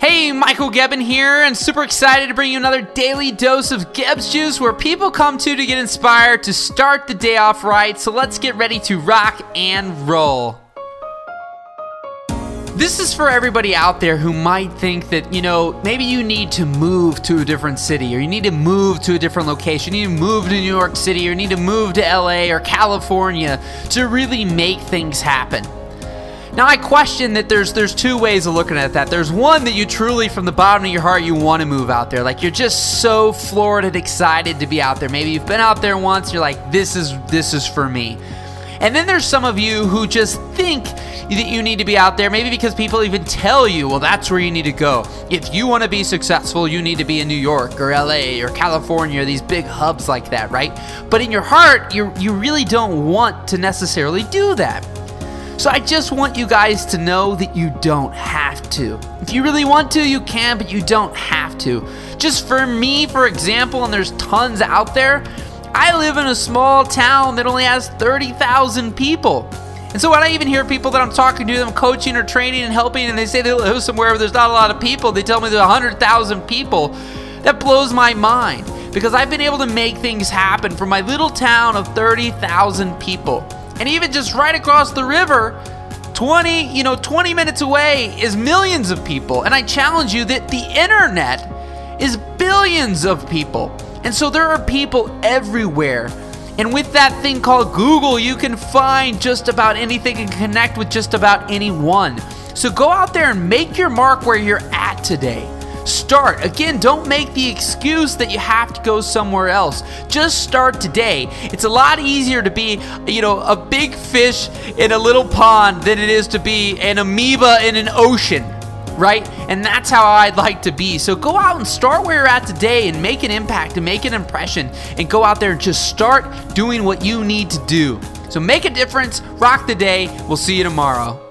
Hey, Michael Gebbin here, and super excited to bring you another daily dose of Gebbs Juice where people come to to get inspired to start the day off right. So let's get ready to rock and roll. This is for everybody out there who might think that, you know, maybe you need to move to a different city or you need to move to a different location. You need to move to New York City or you need to move to LA or California to really make things happen. Now I question that there's there's two ways of looking at that. There's one that you truly from the bottom of your heart you want to move out there. Like you're just so floored and excited to be out there. Maybe you've been out there once, you're like this is this is for me. And then there's some of you who just think that you need to be out there, maybe because people even tell you, well, that's where you need to go. If you want to be successful, you need to be in New York or LA or California or these big hubs like that, right? But in your heart, you you really don't want to necessarily do that. So I just want you guys to know that you don't have to. If you really want to, you can, but you don't have to. Just for me, for example, and there's tons out there, I live in a small town that only has 30,000 people. And so when I even hear people that I'm talking to, them coaching or training and helping, and they say they live somewhere where there's not a lot of people, they tell me there's 100,000 people, that blows my mind because I've been able to make things happen for my little town of 30,000 people. And even just right across the river, 20, you know, 20 minutes away is millions of people. And I challenge you that the internet is billions of people. And so there are people everywhere. And with that thing called Google, you can find just about anything and connect with just about anyone. So go out there and make your mark where you're at today. Start. Again, don't make the excuse that you have to go somewhere else. Just start today. It's a lot easier to be, you know, a big fish in a little pond than it is to be an amoeba in an ocean right? And that's how I'd like to be. So go out and start where you're at today and make an impact and make an impression and go out there and just start doing what you need to do. So make a difference, rock the day. We'll see you tomorrow.